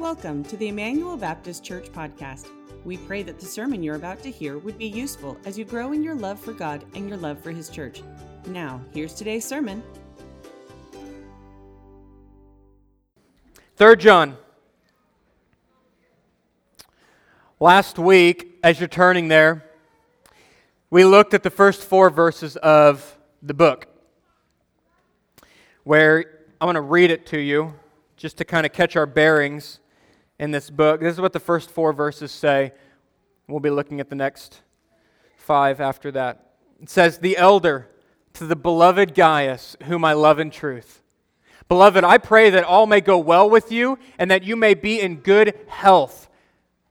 Welcome to the Immanuel Baptist Church podcast. We pray that the sermon you're about to hear would be useful as you grow in your love for God and your love for His church. Now, here's today's sermon. 3 John. Last week, as you're turning there, we looked at the first four verses of the book, where I'm going to read it to you just to kind of catch our bearings in this book. This is what the first four verses say. We'll be looking at the next five after that. It says, The elder to the beloved Gaius, whom I love in truth. Beloved, I pray that all may go well with you and that you may be in good health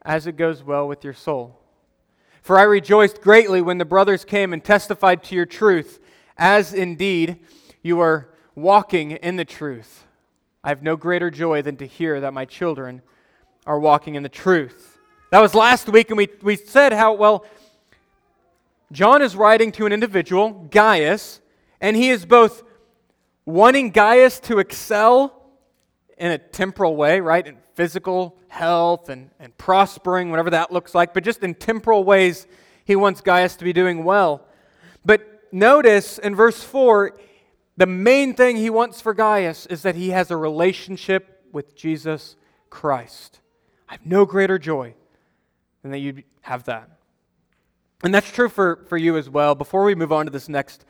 as it goes well with your soul. For I rejoiced greatly when the brothers came and testified to your truth, as indeed you are walking in the truth. I have no greater joy than to hear that my children are walking in the truth. That was last week, and we, we said how, well, John is writing to an individual, Gaius, and he is both wanting Gaius to excel in a temporal way, right? In physical health and, and prospering, whatever that looks like, but just in temporal ways, he wants Gaius to be doing well. But notice in verse 4, the main thing he wants for Gaius is that he has a relationship with Jesus Christ. I have no greater joy than that you have that. And that's true for, for you as well. Before we move on to this next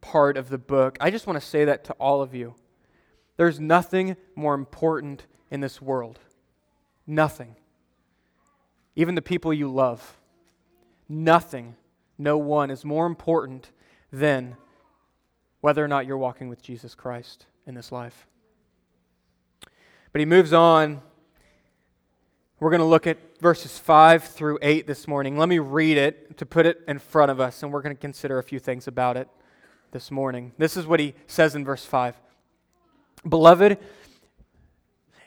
part of the book, I just want to say that to all of you. There's nothing more important in this world. Nothing. Even the people you love. Nothing, no one is more important than whether or not you're walking with Jesus Christ in this life. But he moves on. We're going to look at verses 5 through 8 this morning. Let me read it to put it in front of us, and we're going to consider a few things about it this morning. This is what he says in verse 5 Beloved,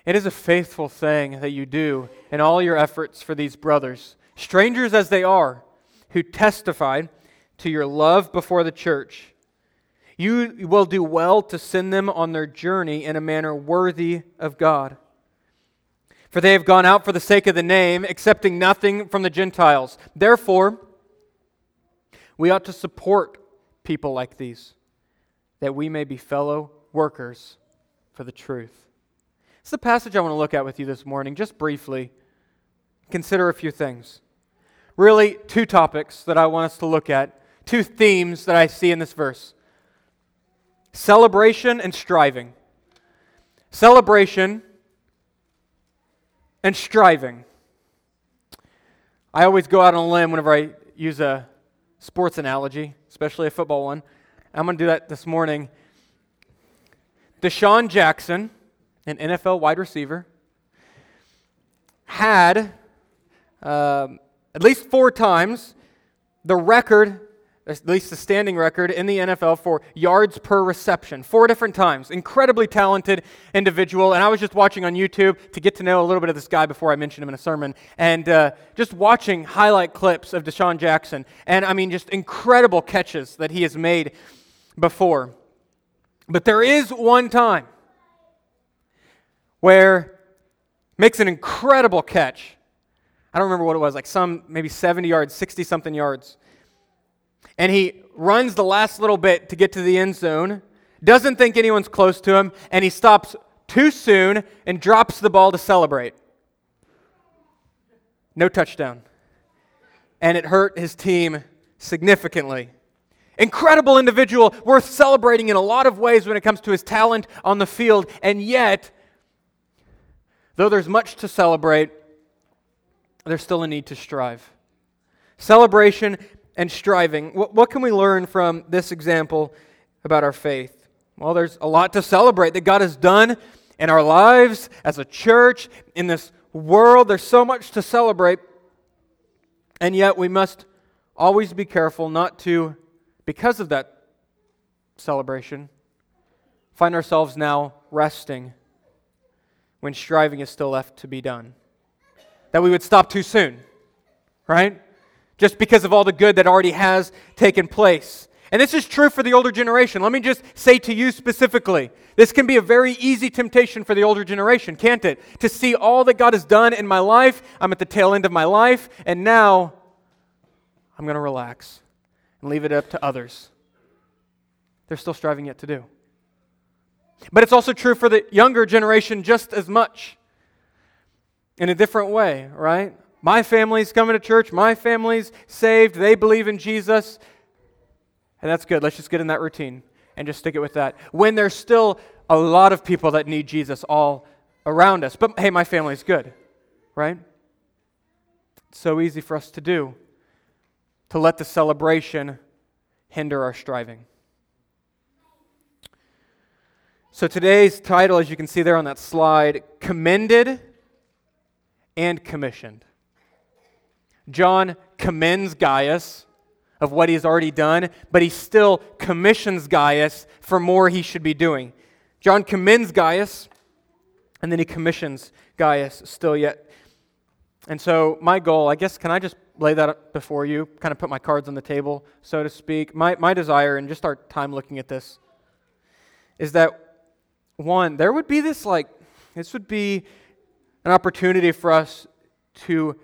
it is a faithful thing that you do in all your efforts for these brothers, strangers as they are, who testify to your love before the church. You will do well to send them on their journey in a manner worthy of God. For they have gone out for the sake of the name, accepting nothing from the Gentiles. Therefore, we ought to support people like these, that we may be fellow workers for the truth. It's the passage I want to look at with you this morning, just briefly. Consider a few things. Really, two topics that I want us to look at, two themes that I see in this verse celebration and striving. Celebration and striving. I always go out on a limb whenever I use a sports analogy, especially a football one. I'm going to do that this morning. DeSean Jackson, an NFL wide receiver, had um, at least four times the record at least the standing record in the NFL for yards per reception, four different times. Incredibly talented individual. And I was just watching on YouTube to get to know a little bit of this guy before I mentioned him in a sermon, and uh, just watching highlight clips of DeSean Jackson. And I mean, just incredible catches that he has made before. But there is one time where makes an incredible catch. I don't remember what it was, like some maybe 70 yards, 60 something yards and he runs the last little bit to get to the end zone, doesn't think anyone's close to him, and he stops too soon and drops the ball to celebrate. No touchdown. And it hurt his team significantly. Incredible individual, worth celebrating in a lot of ways when it comes to his talent on the field, and yet, though there's much to celebrate, there's still a need to strive. Celebration and striving. What, what can we learn from this example about our faith? Well, there's a lot to celebrate that God has done in our lives as a church, in this world. There's so much to celebrate. And yet, we must always be careful not to, because of that celebration, find ourselves now resting when striving is still left to be done. That we would stop too soon, right? Just because of all the good that already has taken place. And this is true for the older generation. Let me just say to you specifically this can be a very easy temptation for the older generation, can't it? To see all that God has done in my life. I'm at the tail end of my life, and now I'm going to relax and leave it up to others. They're still striving yet to do. But it's also true for the younger generation just as much in a different way, right? My family's coming to church, my family's saved, they believe in Jesus. And that's good. Let's just get in that routine and just stick it with that. When there's still a lot of people that need Jesus all around us. But hey, my family's good, right? It's so easy for us to do, to let the celebration hinder our striving. So today's title, as you can see there on that slide, Commended and Commissioned. John commends Gaius of what he's already done, but he still commissions Gaius for more he should be doing. John commends Gaius, and then he commissions Gaius still yet. And so, my goal, I guess, can I just lay that up before you, kind of put my cards on the table, so to speak? My, my desire, and just our time looking at this, is that one, there would be this like, this would be an opportunity for us to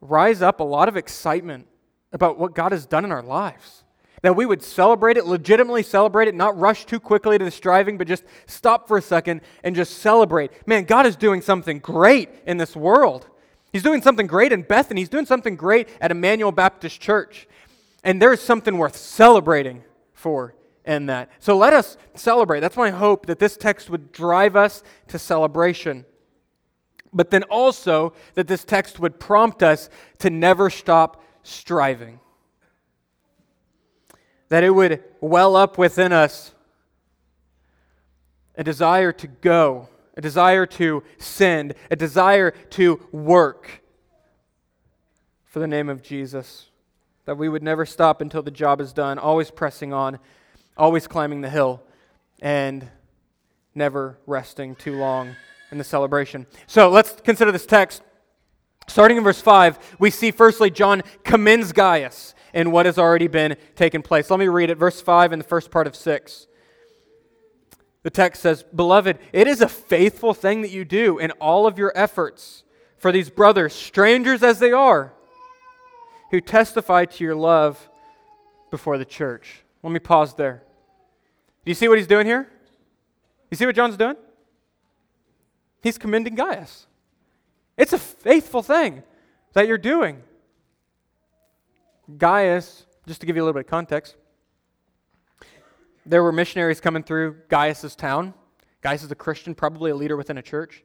rise up a lot of excitement about what God has done in our lives. That we would celebrate it, legitimately celebrate it, not rush too quickly to the striving, but just stop for a second and just celebrate. Man, God is doing something great in this world. He's doing something great in Bethany. He's doing something great at Immanuel Baptist Church. And there is something worth celebrating for in that. So let us celebrate. That's my hope that this text would drive us to celebration. But then also that this text would prompt us to never stop striving. That it would well up within us a desire to go, a desire to send, a desire to work for the name of Jesus. That we would never stop until the job is done, always pressing on, always climbing the hill, and never resting too long in the celebration. So let's consider this text. Starting in verse 5, we see firstly John commends Gaius in what has already been taken place. Let me read it, verse 5 and the first part of 6. The text says, Beloved, it is a faithful thing that you do in all of your efforts for these brothers, strangers as they are, who testify to your love before the church. Let me pause there. Do you see what he's doing here? You see what John's doing? He's commending Gaius. It's a faithful thing that you're doing. Gaius, just to give you a little bit of context, there were missionaries coming through Gaius's town. Gaius is a Christian, probably a leader within a church.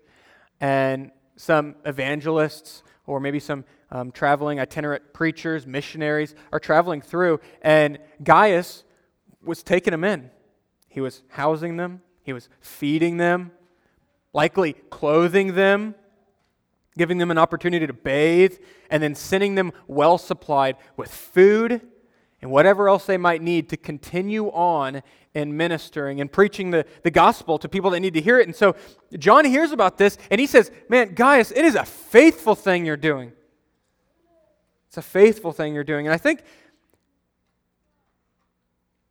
And some evangelists or maybe some um, traveling itinerant preachers, missionaries are traveling through. And Gaius was taking them in. He was housing them, he was feeding them, likely clothing them giving them an opportunity to bathe, and then sending them well supplied with food and whatever else they might need to continue on in ministering and preaching the, the gospel to people that need to hear it. And so John hears about this and he says, Man, Gaius, it is a faithful thing you're doing. It's a faithful thing you're doing. And I think,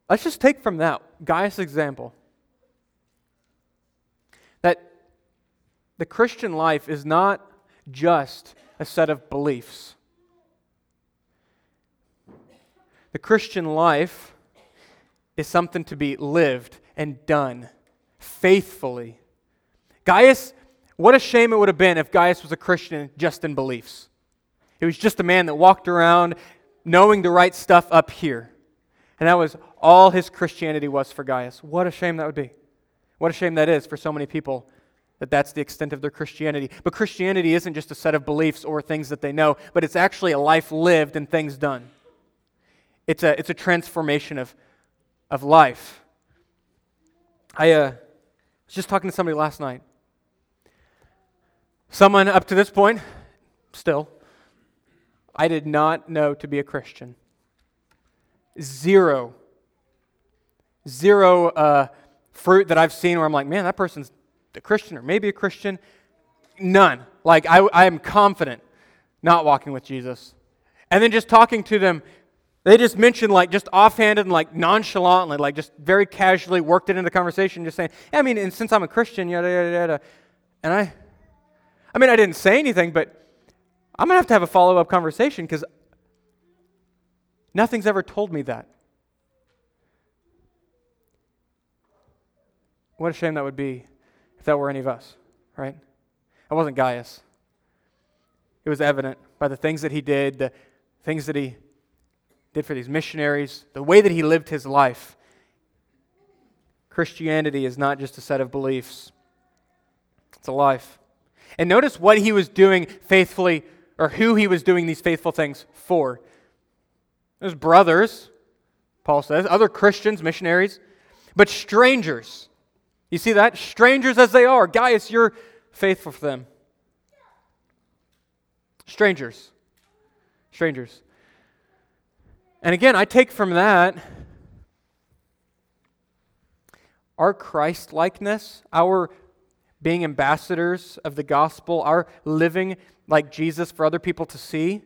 let's just take from that Gaius' example that the Christian life is not just a set of beliefs. The Christian life is something to be lived and done faithfully. Gaius, what a shame it would have been if Gaius was a Christian just in beliefs. He was just a man that walked around knowing the right stuff up here. And that was all his Christianity was for Gaius. What a shame that would be. What a shame that is for so many people that that's the extent of their Christianity. But Christianity isn't just a set of beliefs or things that they know, but it's actually a life lived and things done. It's a, it's a transformation of, of life. I uh, was just talking to somebody last night. Someone up to this point, still, I did not know to be a Christian. Zero. Zero uh, fruit that I've seen where I'm like, man, that person's a Christian or maybe a Christian. None. Like, I, I am confident not walking with Jesus. And then just talking to them, They just mentioned, like, just offhanded and, like, nonchalantly, like, just very casually worked it into the conversation, just saying, I mean, and since I'm a Christian, yada, yada, yada. And I, I mean, I didn't say anything, but I'm going to have to have a follow up conversation because nothing's ever told me that. What a shame that would be that were any of us, right? I wasn't Gaius. It was evident by the things that he did, the things that he did for these missionaries, the way that he lived his life. Christianity is not just a set of beliefs, it's a life. And notice what he was doing faithfully, or who he was doing these faithful things for. His brothers, Paul says, other Christians, missionaries, but strangers. You see that? Strangers as they are. Gaius, you're faithful for them. Strangers. Strangers. And again, I take from that our Christ likeness, our being ambassadors of the gospel, our living like Jesus for other people to see,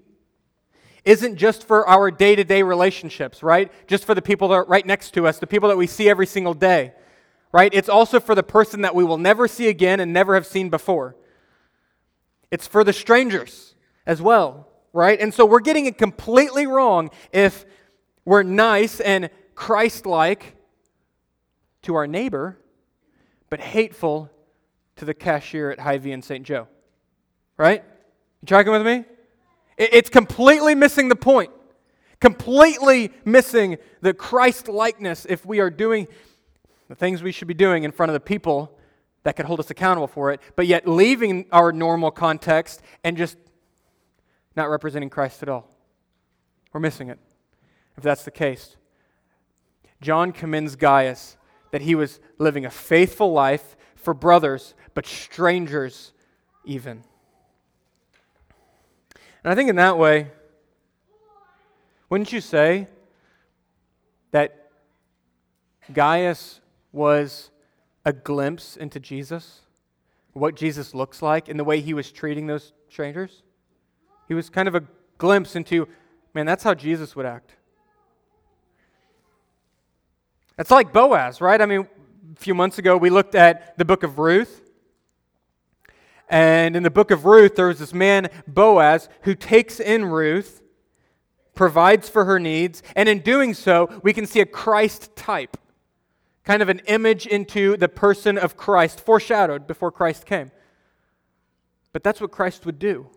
isn't just for our day to day relationships, right? Just for the people that are right next to us, the people that we see every single day, right? It's also for the person that we will never see again and never have seen before. It's for the strangers as well, right? And so we're getting it completely wrong if we're nice and Christ like to our neighbor, but hateful to the cashier at Hy-Vee and St. Joe. Right? You tracking with me? It's completely missing the point. Completely missing the Christ likeness if we are doing the things we should be doing in front of the people that could hold us accountable for it, but yet leaving our normal context and just not representing Christ at all. We're missing it, if that's the case. John commends Gaius that he was living a faithful life for brothers, but strangers even. And I think in that way, wouldn't you say that Gaius was a glimpse into Jesus? What Jesus looks like in the way he was treating those strangers? He was kind of a glimpse into, man, that's how Jesus would act. It's like Boaz, right? I mean, a few months ago we looked at the book of Ruth. And in the book of Ruth, there was this man, Boaz, who takes in Ruth, provides for her needs, and in doing so, we can see a Christ type, kind of an image into the person of Christ, foreshadowed before Christ came. But that's what Christ would do.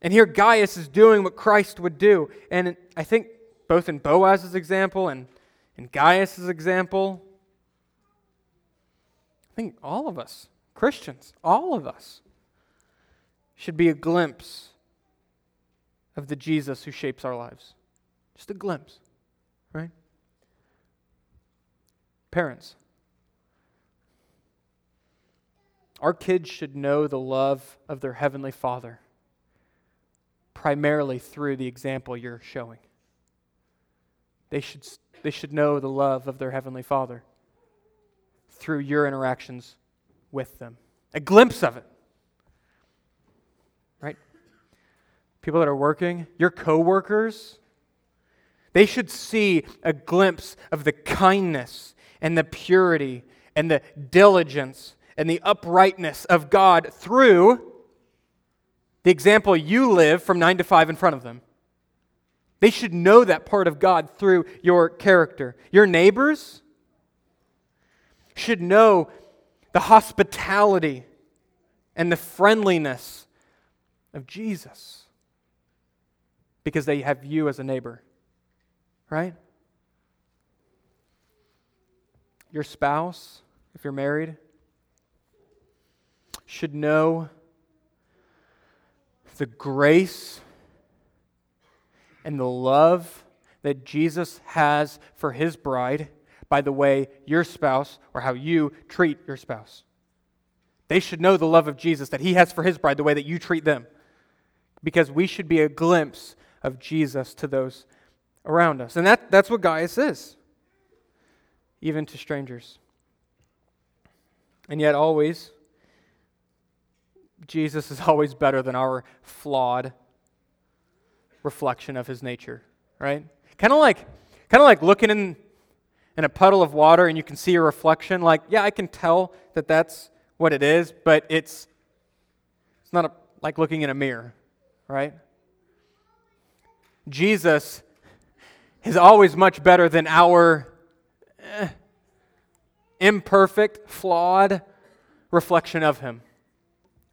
And here Gaius is doing what Christ would do. And I think both in Boaz's example and in Gaius's example, I think all of us Christians, all of us, should be a glimpse of the Jesus who shapes our lives. Just a glimpse, right? Parents, our kids should know the love of their Heavenly Father primarily through the example you're showing. They should, they should know the love of their Heavenly Father through your interactions with them. A glimpse of it. Right? People that are working, your coworkers, they should see a glimpse of the kindness and the purity and the diligence and the uprightness of God through the example you live from 9 to 5 in front of them. They should know that part of God through your character. Your neighbors should know the hospitality and the friendliness of Jesus because they have you as a neighbor, right? Your spouse, if you're married, should know the grace and the love that Jesus has for his bride by the way your spouse or how you treat your spouse. They should know the love of Jesus that he has for his bride, the way that you treat them. Because we should be a glimpse of Jesus to those around us. And that, that's what Gaius is, even to strangers. And yet, always, Jesus is always better than our flawed, reflection of his nature, right? Kind of like kind of like looking in in a puddle of water and you can see a reflection like, yeah, I can tell that that's what it is, but it's it's not a, like looking in a mirror, right? Jesus is always much better than our imperfect, flawed reflection of him,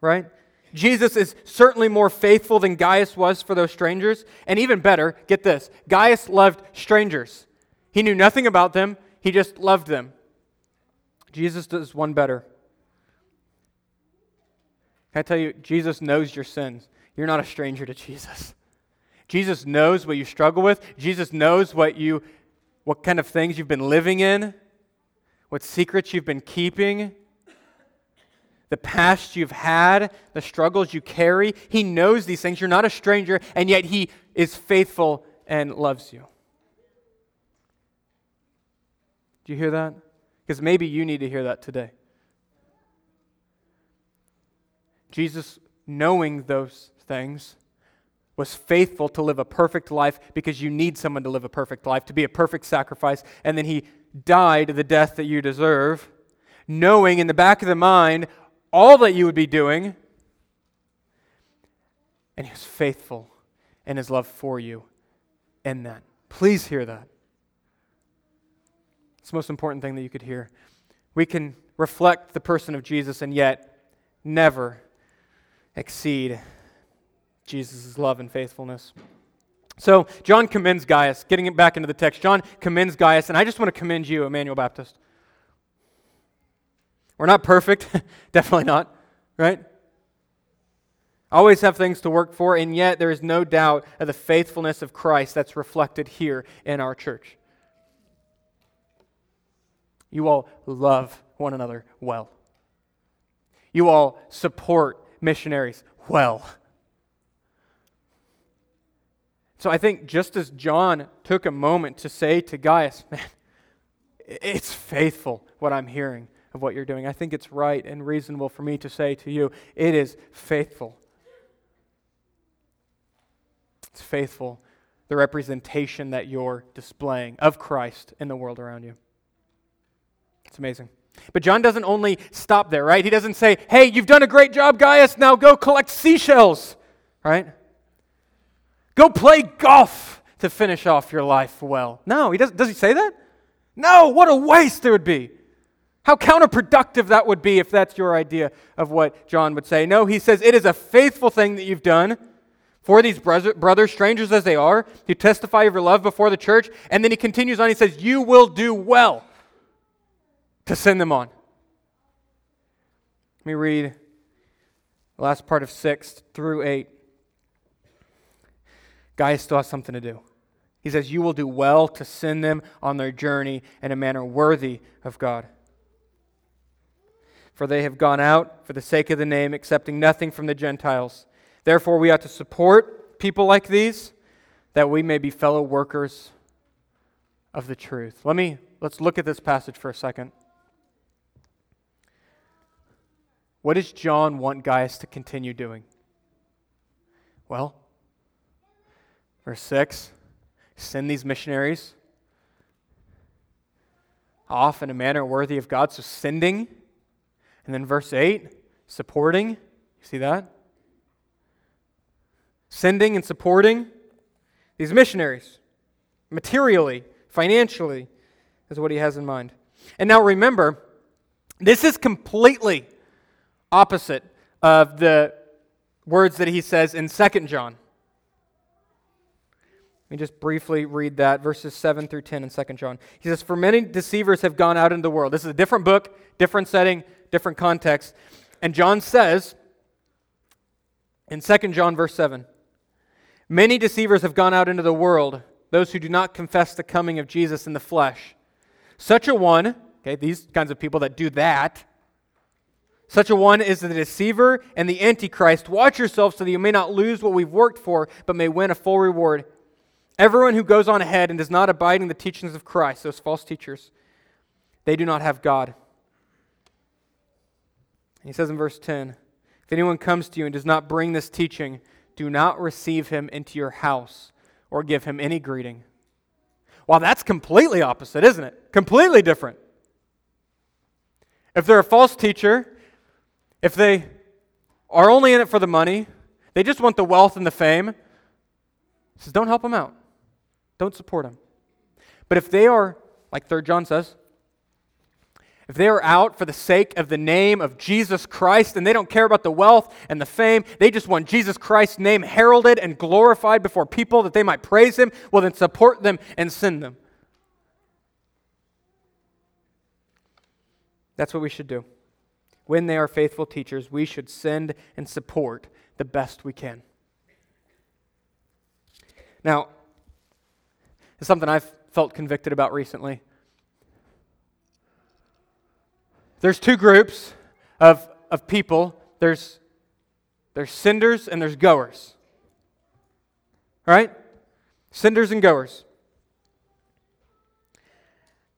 right? Jesus is certainly more faithful than Gaius was for those strangers. And even better, get this Gaius loved strangers. He knew nothing about them, he just loved them. Jesus does one better. Can I tell you, Jesus knows your sins. You're not a stranger to Jesus. Jesus knows what you struggle with. Jesus knows what you what kind of things you've been living in, what secrets you've been keeping the past you've had, the struggles you carry. He knows these things. You're not a stranger, and yet He is faithful and loves you. Do you hear that? Because maybe you need to hear that today. Jesus, knowing those things, was faithful to live a perfect life because you need someone to live a perfect life, to be a perfect sacrifice, and then He died the death that you deserve, knowing in the back of the mind all that you would be doing. And he was faithful in his love for you in that. Please hear that. It's the most important thing that you could hear. We can reflect the person of Jesus and yet never exceed Jesus' love and faithfulness. So, John commends Gaius. Getting it back into the text, John commends Gaius, and I just want to commend you, Immanuel Baptist. We're not perfect, definitely not, right? Always have things to work for, and yet there is no doubt of the faithfulness of Christ that's reflected here in our church. You all love one another well. You all support missionaries well. So I think just as John took a moment to say to Gaius, man, it's faithful what I'm hearing of what you're doing. I think it's right and reasonable for me to say to you, it is faithful. It's faithful, the representation that you're displaying of Christ in the world around you. It's amazing. But John doesn't only stop there, right? He doesn't say, hey, you've done a great job, Gaius, now go collect seashells, right? Go play golf to finish off your life well. No, he doesn't. Does he say that? No, what a waste there would be. How counterproductive that would be if that's your idea of what John would say. No, he says, It is a faithful thing that you've done for these brothers, strangers as they are, to testify of your love before the church. And then he continues on, he says, You will do well to send them on. Let me read the last part of 6 through 8. Gaius still has something to do. He says, You will do well to send them on their journey in a manner worthy of God for they have gone out for the sake of the name, accepting nothing from the Gentiles. Therefore, we ought to support people like these that we may be fellow workers of the truth. Let me let's look at this passage for a second. What does John want Gaius to continue doing? Well, verse 6 send these missionaries off in a manner worthy of God. So, sending and then verse 8, supporting. You see that? Sending and supporting these missionaries materially, financially, is what he has in mind. And now remember, this is completely opposite of the words that he says in 2 John. Me just briefly read that, verses 7 through 10 in 2 John. He says, For many deceivers have gone out into the world. This is a different book, different setting, different context. And John says in 2 John, verse 7, Many deceivers have gone out into the world, those who do not confess the coming of Jesus in the flesh. Such a one, okay, these kinds of people that do that, such a one is the deceiver and the antichrist. Watch yourself so that you may not lose what we've worked for, but may win a full reward. Everyone who goes on ahead and does not abide in the teachings of Christ, those false teachers, they do not have God. He says in verse 10 If anyone comes to you and does not bring this teaching, do not receive him into your house or give him any greeting. Well, that's completely opposite, isn't it? Completely different. If they're a false teacher, if they are only in it for the money, they just want the wealth and the fame, He says don't help them out. Don't support them. But if they are, like 3 John says, if they are out for the sake of the name of Jesus Christ and they don't care about the wealth and the fame, they just want Jesus Christ's name heralded and glorified before people that they might praise him, well, then support them and send them. That's what we should do. When they are faithful teachers, we should send and support the best we can. Now, something I've felt convicted about recently. There's two groups of, of people there's, there's senders and there's goers. All right? Senders and goers.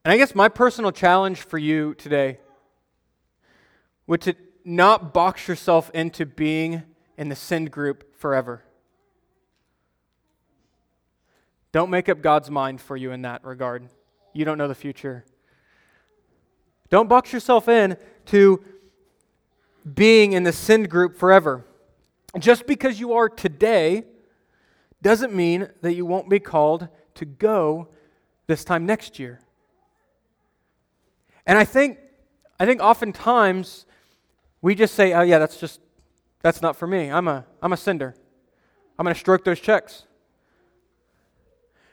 And I guess my personal challenge for you today would to not box yourself into being in the send group forever. Don't make up God's mind for you in that regard. You don't know the future. Don't box yourself in to being in the send group forever. Just because you are today doesn't mean that you won't be called to go this time next year. And I think I think oftentimes we just say, "Oh yeah, that's just that's not for me. I'm a I'm a sender. I'm going to stroke those checks.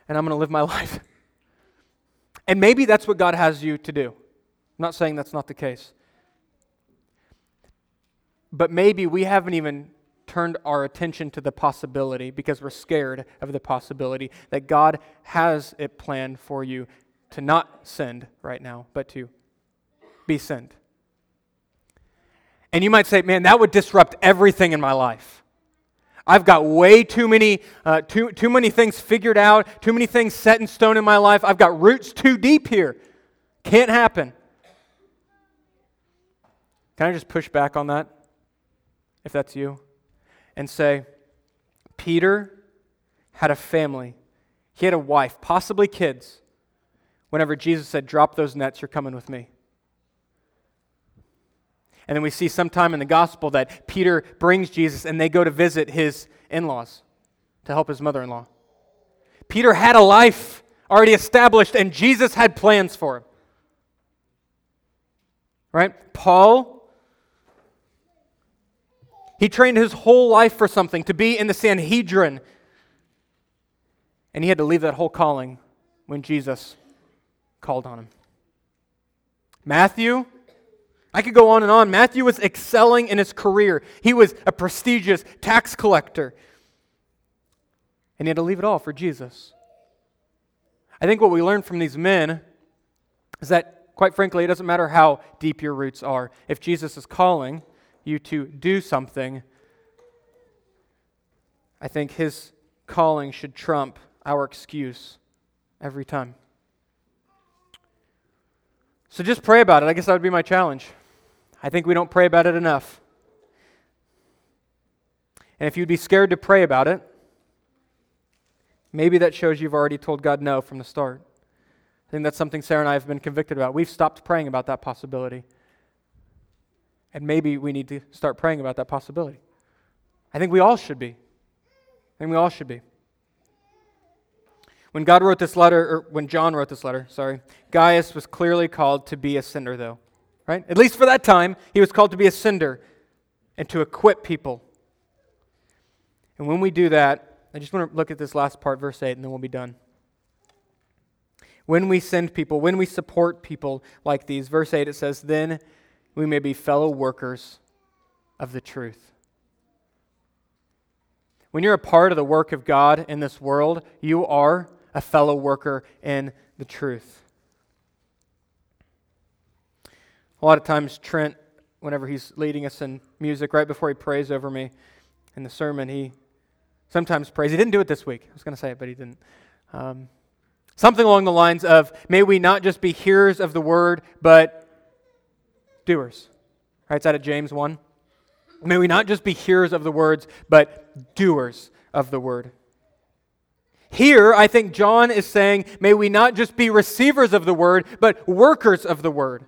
And I'm going to live my life." And maybe that's what God has you to do. I'm not saying that's not the case. But maybe we haven't even turned our attention to the possibility because we're scared of the possibility that God has it planned for you to not send right now, but to be sent. And you might say, man, that would disrupt everything in my life. I've got way too many, uh, too, too many things figured out, too many things set in stone in my life. I've got roots too deep here. Can't happen. Can I just push back on that, if that's you, and say, Peter had a family, he had a wife, possibly kids, whenever Jesus said, Drop those nets, you're coming with me. And then we see sometime in the gospel that Peter brings Jesus and they go to visit his in laws to help his mother in law. Peter had a life already established and Jesus had plans for him. Right? Paul he trained his whole life for something, to be in the Sanhedrin. And he had to leave that whole calling when Jesus called on him. Matthew, I could go on and on. Matthew was excelling in his career, he was a prestigious tax collector. And he had to leave it all for Jesus. I think what we learn from these men is that, quite frankly, it doesn't matter how deep your roots are. If Jesus is calling, you to do something, I think his calling should trump our excuse every time. So just pray about it. I guess that would be my challenge. I think we don't pray about it enough. And if you'd be scared to pray about it, maybe that shows you've already told God no from the start. I think that's something Sarah and I have been convicted about. We've stopped praying about that possibility. And maybe we need to start praying about that possibility. I think we all should be. I think we all should be. When God wrote this letter, or when John wrote this letter, sorry, Gaius was clearly called to be a sinner, though. Right? At least for that time, he was called to be a sender and to equip people. And when we do that, I just want to look at this last part, verse 8, and then we'll be done. When we send people, when we support people like these, verse 8 it says, Then we may be fellow workers of the truth. When you're a part of the work of God in this world, you are a fellow worker in the truth. A lot of times, Trent, whenever he's leading us in music, right before he prays over me in the sermon, he sometimes prays. He didn't do it this week. I was going to say it, but he didn't. Um, something along the lines of, May we not just be hearers of the word, but doers. Right? It's out of James 1 May we not just be hearers of the words, but doers of the word. Here, I think John is saying, may we not just be receivers of the word, but workers of the word.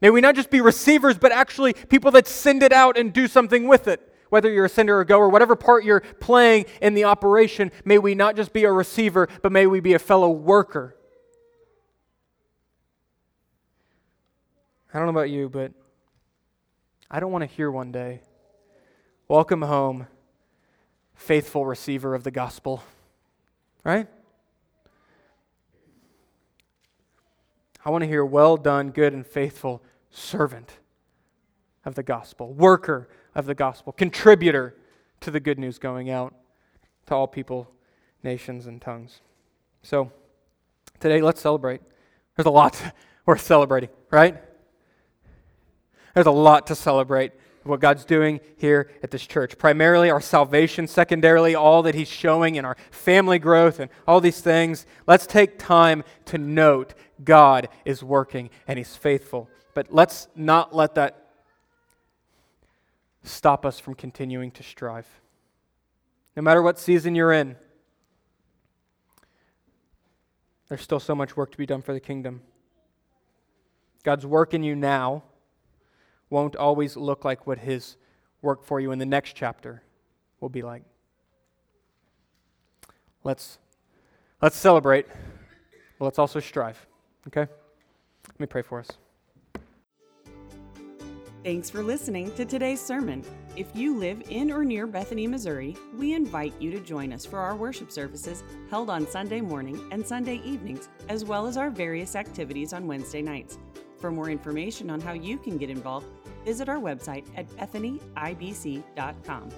May we not just be receivers, but actually people that send it out and do something with it. Whether you're a sender or goer, whatever part you're playing in the operation, may we not just be a receiver, but may we be a fellow worker. I don't know about you, but I don't want to hear one day, welcome home, faithful receiver of the gospel. Right? I want to hear, well done, good and faithful servant of the gospel, worker of the gospel, contributor to the good news going out to all people, nations, and tongues. So, today, let's celebrate. There's a lot worth celebrating, right? There's a lot to celebrate what God's doing here at this church. Primarily our salvation, secondarily, all that He's showing in our family growth and all these things. Let's take time to note God is working and He's faithful. But let's not let that stop us from continuing to strive. No matter what season you're in, there's still so much work to be done for the kingdom. God's work in you now won't always look like what His work for you in the next chapter will be like. Let's, let's celebrate, but let's also strive. Okay? Let me pray for us. Thanks for listening to today's sermon. If you live in or near Bethany, Missouri, we invite you to join us for our worship services held on Sunday morning and Sunday evenings, as well as our various activities on Wednesday nights. For more information on how you can get involved, visit our website at bethanyibc.com.